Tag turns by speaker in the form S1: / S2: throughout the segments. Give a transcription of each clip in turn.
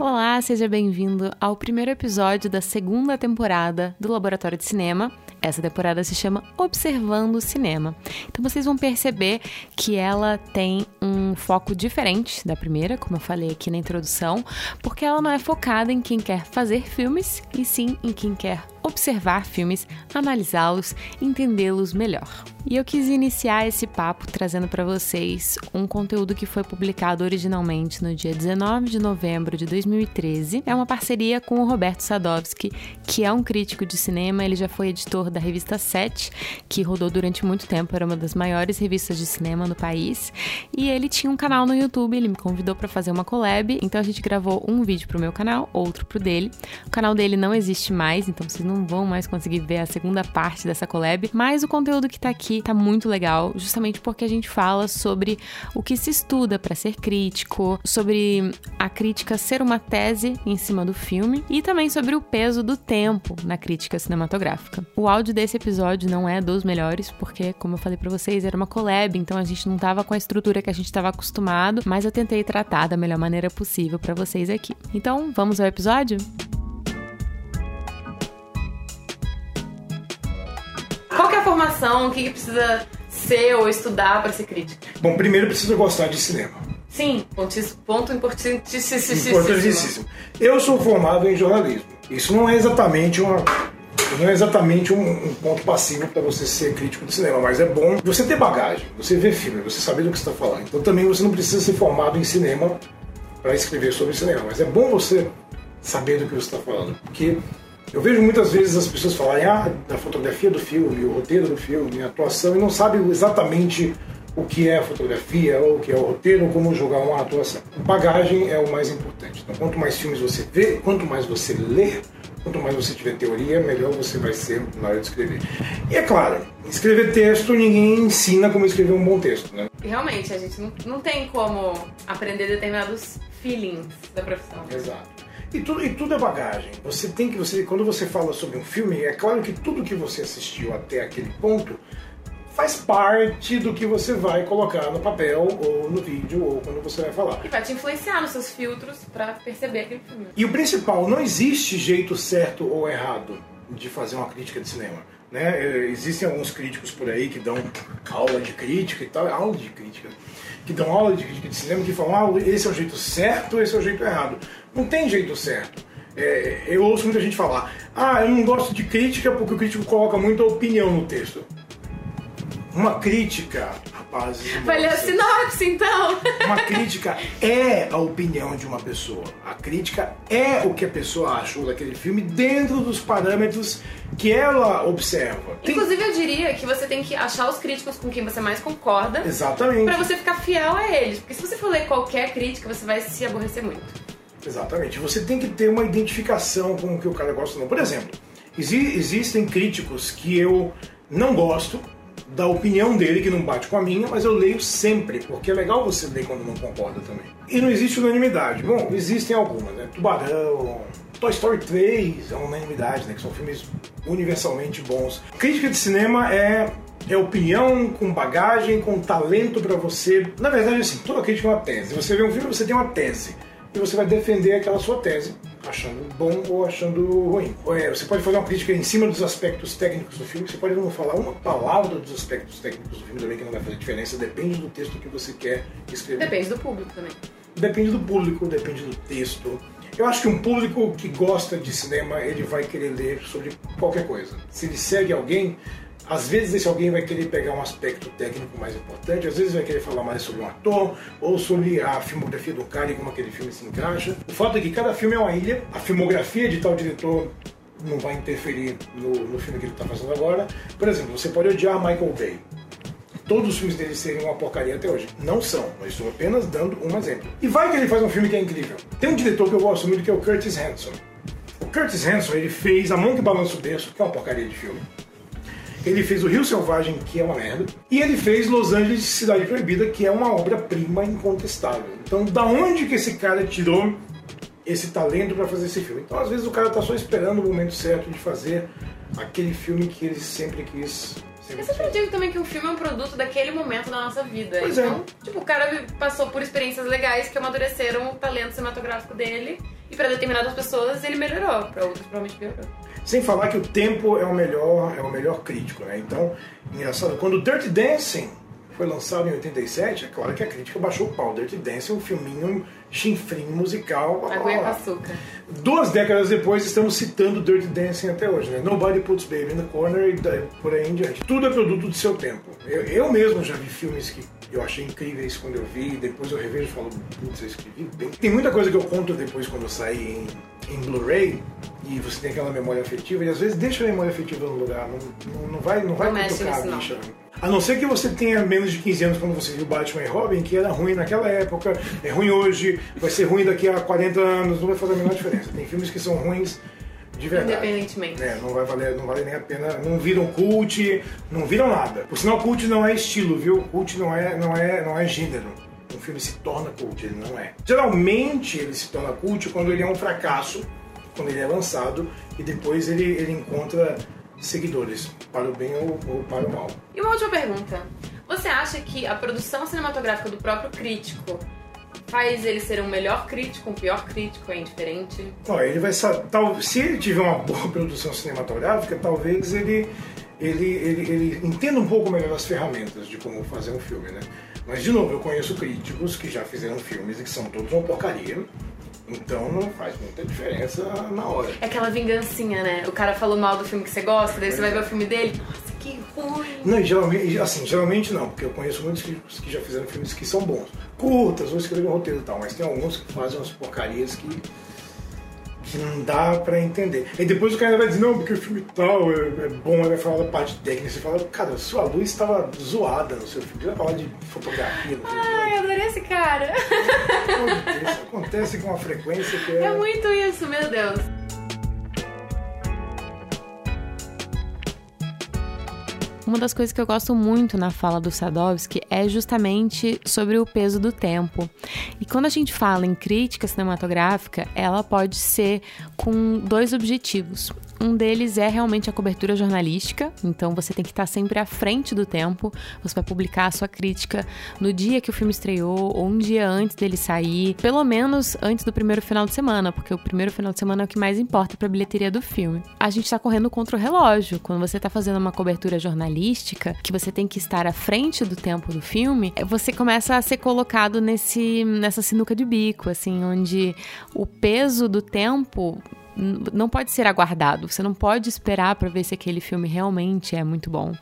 S1: Olá, seja bem-vindo ao primeiro episódio da segunda temporada do Laboratório de Cinema. Essa temporada se chama Observando o Cinema. Então vocês vão perceber que ela tem um foco diferente da primeira, como eu falei aqui na introdução, porque ela não é focada em quem quer fazer filmes, e sim em quem quer observar filmes, analisá-los, entendê-los melhor. E eu quis iniciar esse papo trazendo para vocês um conteúdo que foi publicado originalmente no dia 19 de novembro de 2013. É uma parceria com o Roberto Sadowski, que é um crítico de cinema, ele já foi editor da revista 7, que rodou durante muito tempo, era uma das maiores revistas de cinema no país, e ele tinha um canal no YouTube, ele me convidou para fazer uma collab, então a gente gravou um vídeo pro meu canal, outro pro dele. O canal dele não existe mais, então vocês não vão mais conseguir ver a segunda parte dessa collab, mas o conteúdo que tá aqui tá muito legal, justamente porque a gente fala sobre o que se estuda para ser crítico, sobre a crítica ser uma tese em cima do filme e também sobre o peso do tempo na crítica cinematográfica. O áudio desse episódio não é dos melhores, porque, como eu falei para vocês, era uma collab, então a gente não tava com a estrutura que a gente tava acostumado, mas eu tentei tratar da melhor maneira possível para vocês aqui. Então, vamos ao episódio? Formação? O que, que precisa ser ou estudar para ser crítico?
S2: Bom, primeiro precisa gostar de cinema.
S1: Sim, ponto, importantíssimo.
S2: Importantíssimo. Eu sou formado em jornalismo. Isso não é exatamente uma não é exatamente um, um ponto passivo para você ser crítico de cinema, mas é bom você ter bagagem, você ver filme, você saber do que está falando. Então também você não precisa ser formado em cinema para escrever sobre cinema, mas é bom você saber do que você está falando, porque eu vejo muitas vezes as pessoas falarem ah, da fotografia do filme, o roteiro do filme, a atuação, e não sabem exatamente o que é a fotografia, ou o que é o roteiro, ou como jogar uma atuação. Bagagem é o mais importante. Então, quanto mais filmes você vê, quanto mais você lê, quanto mais você tiver teoria, melhor você vai ser na hora de escrever. E é claro, escrever texto ninguém ensina como escrever um bom texto, né?
S1: Realmente, a gente não, não tem como aprender determinados feelings da profissão.
S2: Exato. E tudo, e tudo é bagagem. Você tem que você quando você fala sobre um filme, é claro que tudo que você assistiu até aquele ponto faz parte do que você vai colocar no papel ou no vídeo ou quando você vai falar.
S1: E vai te influenciar nos seus filtros para perceber aquele filme.
S2: E o principal, não existe jeito certo ou errado de fazer uma crítica de cinema. Né? Existem alguns críticos por aí que dão aula de crítica e tal, aula de crítica, que dão aula de crítica de cinema que falam, ah, esse é o jeito certo, esse é o jeito errado. Não tem jeito certo. É, eu ouço muita gente falar, ah, eu não gosto de crítica porque o crítico coloca muita opinião no texto. Uma crítica, rapazes.
S1: Vai ler a sinopse, então.
S2: Uma crítica é a opinião de uma pessoa. A crítica é o que a pessoa achou daquele filme dentro dos parâmetros que ela observa.
S1: Tem... Inclusive, eu diria que você tem que achar os críticos com quem você mais concorda.
S2: Exatamente.
S1: Pra você ficar fiel a eles. Porque se você for ler qualquer crítica, você vai se aborrecer muito.
S2: Exatamente. Você tem que ter uma identificação com o que o cara gosta. Não. Por exemplo, exi existem críticos que eu não gosto da opinião dele, que não bate com a minha, mas eu leio sempre, porque é legal você ler quando não concorda também. E não existe unanimidade. Bom, existem algumas, né? Tubarão, Toy Story 3 é uma unanimidade, né? Que são filmes universalmente bons. Crítica de cinema é é opinião com bagagem, com talento para você. Na verdade, assim, toda crítica é uma tese. Você vê um filme, você tem uma tese e você vai defender aquela sua tese, achando bom ou achando ruim. É, você pode fazer uma crítica em cima dos aspectos técnicos do filme, você pode não falar uma palavra dos aspectos técnicos do filme também, que não vai fazer diferença, depende do texto que você quer escrever.
S1: Depende do público também.
S2: Depende do público, depende do texto. Eu acho que um público que gosta de cinema, ele vai querer ler sobre qualquer coisa. Se ele segue alguém, às vezes esse alguém vai querer pegar um aspecto técnico mais importante, às vezes vai querer falar mais sobre um ator ou sobre a filmografia do cara e como aquele filme se encaixa. O fato é que cada filme é uma ilha, a filmografia de tal diretor não vai interferir no, no filme que ele está fazendo agora. Por exemplo, você pode odiar Michael Bay. Todos os filmes dele seriam uma porcaria até hoje. Não são, mas estou apenas dando um exemplo. E vai que ele faz um filme que é incrível. Tem um diretor que eu gosto muito que é o Curtis Hanson. O Curtis Hanson ele fez A Mão que Balança o Berço, que é uma porcaria de filme. Ele fez O Rio Selvagem, que é uma merda. E ele fez Los Angeles Cidade Proibida, que é uma obra-prima incontestável. Então, da onde que esse cara tirou esse talento para fazer esse filme? Então, às vezes, o cara tá só esperando o momento certo de fazer aquele filme que ele sempre quis
S1: eu sempre digo também que o filme é um produto daquele momento da nossa vida.
S2: Pois
S1: então, é. tipo, o cara passou por experiências legais que amadureceram o talento cinematográfico dele E para determinadas pessoas ele melhorou, para outras provavelmente piorou.
S2: Sem falar que o tempo é o melhor, é o melhor crítico, né? Então, engraçado, quando o Dirty Dancing foi lançado em 87, é claro que a crítica baixou o pau. Dirty Dancing é um filminho chinfrim musical.
S1: Aguinha com açúcar.
S2: Duas décadas depois, estamos citando Dirty Dancing até hoje, né? Nobody Puts Baby in the Corner e por aí em diante. Tudo é produto do seu tempo. Eu, eu mesmo já vi filmes que eu achei incríveis quando eu vi, depois eu revejo e falo, putz, eu escrevi bem. Tem muita coisa que eu conto depois quando eu saí em, em Blu-ray e você tem aquela memória afetiva e às vezes deixa a memória afetiva no lugar, não, não, não vai, não vai
S1: não
S2: cutucar bicha. A não ser que você tenha menos de 15 anos quando você viu Batman e Robin, que era ruim naquela época, é ruim hoje, vai ser ruim daqui a 40 anos, não vai fazer a menor diferença. Tem filmes que são ruins de verdade.
S1: Independentemente.
S2: É, não vai valer, não vale nem a pena, não viram cult, não viram nada. Por sinal, cult não é estilo, viu? Cult não é, não é, não é gênero. Um filme se torna cult, ele não é. Geralmente ele se torna cult quando ele é um fracasso, quando ele é lançado e depois ele, ele encontra seguidores, para o bem ou, ou para o mal.
S1: E uma última pergunta. Você acha que a produção cinematográfica do próprio crítico faz ele ser um melhor crítico, um pior crítico, é indiferente?
S2: Ó, ele vai tal, se ele tiver uma boa produção cinematográfica, talvez ele, ele, ele, ele entenda um pouco melhor as ferramentas de como fazer um filme, né? Mas, de novo, eu conheço críticos que já fizeram filmes e que são todos uma porcaria. Então não faz muita diferença na hora.
S1: É aquela vingancinha, né? O cara falou mal do filme que você gosta, daí você vai ver o filme dele. Nossa, que.
S2: Não, geralmente, assim, geralmente não, porque eu conheço muitos críticos que já fizeram filmes que são bons. Curtas, vou escrever um roteiro e tal, mas tem alguns que fazem umas porcarias que que não dá pra entender. E depois o cara vai dizer, não, porque o filme tal é, é bom, ele vai falar da parte técnica. Você fala, cara, sua luz estava zoada no seu filme. Você vai falar de fotografia.
S1: Ai, eu adorei esse cara.
S2: Isso acontece com uma frequência que é...
S1: É muito isso, meu Deus. Uma das coisas que eu gosto muito na fala do Sadovski é justamente sobre o peso do tempo. E quando a gente fala em crítica cinematográfica, ela pode ser com dois objetivos. Um deles é realmente a cobertura jornalística, então você tem que estar sempre à frente do tempo. Você vai publicar a sua crítica no dia que o filme estreou ou um dia antes dele sair, pelo menos antes do primeiro final de semana, porque o primeiro final de semana é o que mais importa para a bilheteria do filme. A gente está correndo contra o relógio. Quando você está fazendo uma cobertura jornalística, que você tem que estar à frente do tempo do filme, você começa a ser colocado nesse nessa sinuca de bico, assim, onde o peso do tempo não pode ser aguardado. Você não pode esperar para ver se aquele filme realmente é muito bom.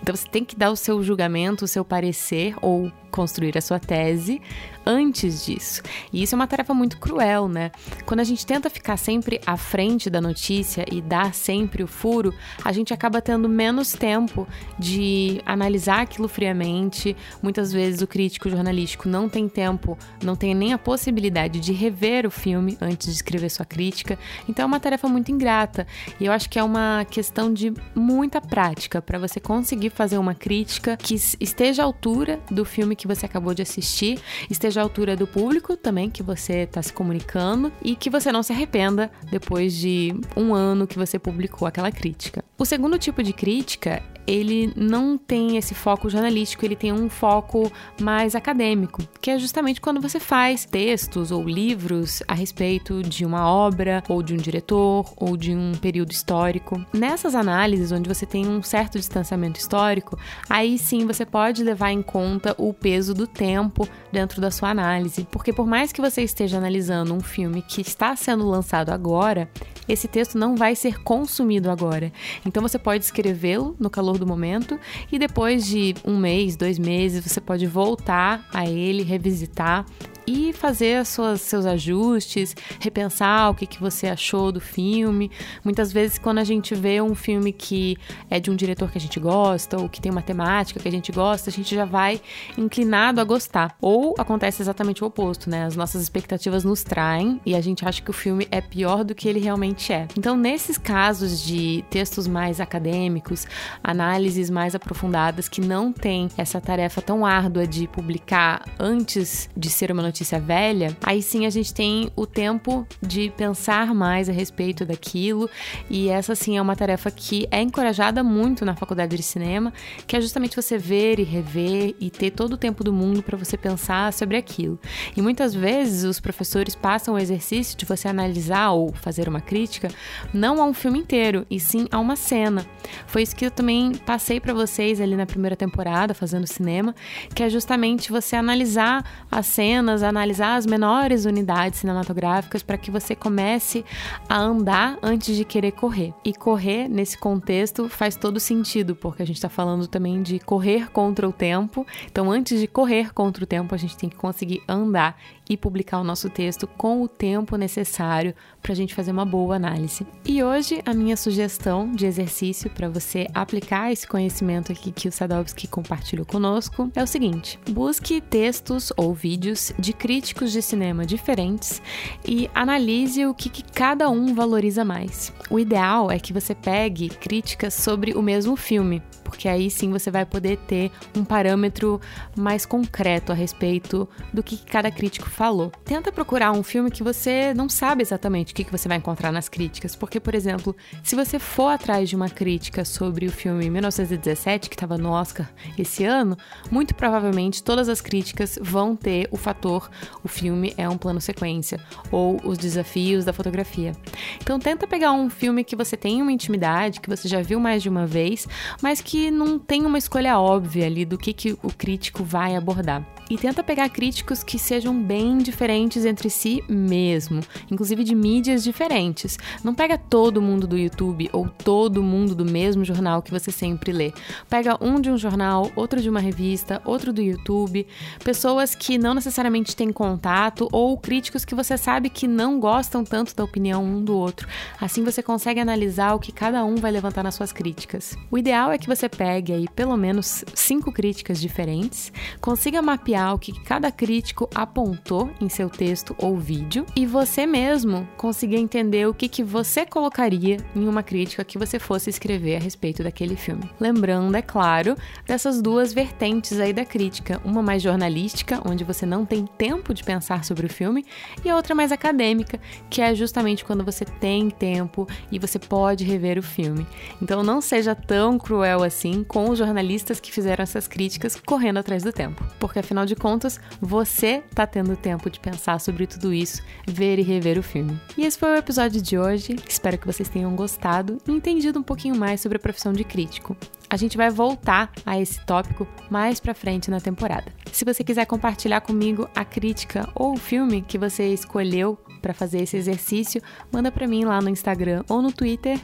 S1: Então você tem que dar o seu julgamento, o seu parecer ou construir a sua tese antes disso. E isso é uma tarefa muito cruel, né? Quando a gente tenta ficar sempre à frente da notícia e dar sempre o furo, a gente acaba tendo menos tempo de analisar aquilo friamente. Muitas vezes o crítico jornalístico não tem tempo, não tem nem a possibilidade de rever o filme antes de escrever sua crítica. Então é uma tarefa muito ingrata. E eu acho que é uma questão de muita prática para você conseguir fazer uma crítica que esteja à altura do filme que você acabou de assistir, esteja à altura do público também que você está se comunicando e que você não se arrependa depois de um ano que você publicou aquela crítica. O segundo tipo de crítica ele não tem esse foco jornalístico, ele tem um foco mais acadêmico, que é justamente quando você faz textos ou livros a respeito de uma obra, ou de um diretor, ou de um período histórico. Nessas análises, onde você tem um certo distanciamento histórico, aí sim você pode levar em conta o peso do tempo dentro da sua análise, porque por mais que você esteja analisando um filme que está sendo lançado agora, esse texto não vai ser consumido agora. Então você pode escrevê-lo no calor do momento. E depois de um mês, dois meses, você pode voltar a ele, revisitar e fazer as suas, seus ajustes, repensar o que, que você achou do filme. Muitas vezes, quando a gente vê um filme que é de um diretor que a gente gosta ou que tem uma temática que a gente gosta, a gente já vai inclinado a gostar. Ou acontece exatamente o oposto, né? As nossas expectativas nos traem e a gente acha que o filme é pior do que ele realmente é. Então, nesses casos de textos mais acadêmicos, análises mais aprofundadas que não têm essa tarefa tão árdua de publicar antes de ser uma notícia notícia velha, aí sim a gente tem o tempo de pensar mais a respeito daquilo. E essa sim é uma tarefa que é encorajada muito na faculdade de cinema, que é justamente você ver e rever e ter todo o tempo do mundo para você pensar sobre aquilo. E muitas vezes os professores passam o exercício de você analisar ou fazer uma crítica não a um filme inteiro, e sim a uma cena. Foi isso que eu também passei para vocês ali na primeira temporada, fazendo cinema, que é justamente você analisar as cenas, analisar as menores unidades cinematográficas para que você comece a andar antes de querer correr. E correr nesse contexto faz todo sentido, porque a gente está falando também de correr contra o tempo. Então, antes de correr contra o tempo, a gente tem que conseguir andar e publicar o nosso texto com o tempo necessário para a gente fazer uma boa análise. E hoje a minha sugestão de exercício para você aplicar esse conhecimento aqui que o Sadowski compartilhou conosco é o seguinte: busque textos ou vídeos de críticos de cinema diferentes e analise o que, que cada um valoriza mais. O ideal é que você pegue críticas sobre o mesmo filme, porque aí sim você vai poder ter um parâmetro mais concreto a respeito do que cada crítico falou. Tenta procurar um filme que você não sabe exatamente o que você vai encontrar nas críticas, porque, por exemplo, se você for atrás de uma crítica sobre o filme 1917, que estava no Oscar esse ano, muito provavelmente todas as críticas vão ter o fator o filme é um plano sequência ou os desafios da fotografia. Então tenta pegar um filme que você tem uma intimidade, que você já viu mais de uma vez, mas que não tem uma escolha óbvia ali do que, que o crítico vai abordar e tenta pegar críticos que sejam bem diferentes entre si mesmo, inclusive de mídias diferentes. Não pega todo mundo do YouTube ou todo mundo do mesmo jornal que você sempre lê. Pega um de um jornal, outro de uma revista, outro do YouTube, pessoas que não necessariamente têm contato ou críticos que você sabe que não gostam tanto da opinião um do outro. Assim você consegue analisar o que cada um vai levantar nas suas críticas. O ideal é que você pegue aí pelo menos cinco críticas diferentes, consiga mapear o que cada crítico apontou em seu texto ou vídeo e você mesmo conseguir entender o que, que você colocaria em uma crítica que você fosse escrever a respeito daquele filme. Lembrando, é claro, dessas duas vertentes aí da crítica, uma mais jornalística, onde você não tem tempo de pensar sobre o filme, e a outra mais acadêmica, que é justamente quando você tem tempo e você pode rever o filme. Então não seja tão cruel assim com os jornalistas que fizeram essas críticas correndo atrás do tempo, porque afinal de contas, você tá tendo tempo de pensar sobre tudo isso, ver e rever o filme. E esse foi o episódio de hoje. Espero que vocês tenham gostado e entendido um pouquinho mais sobre a profissão de crítico. A gente vai voltar a esse tópico mais pra frente na temporada. Se você quiser compartilhar comigo a crítica ou o filme que você escolheu para fazer esse exercício, manda para mim lá no Instagram ou no Twitter,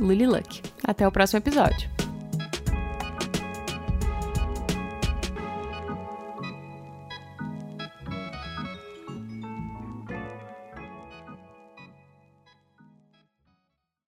S1: @luliluck. Até o próximo episódio.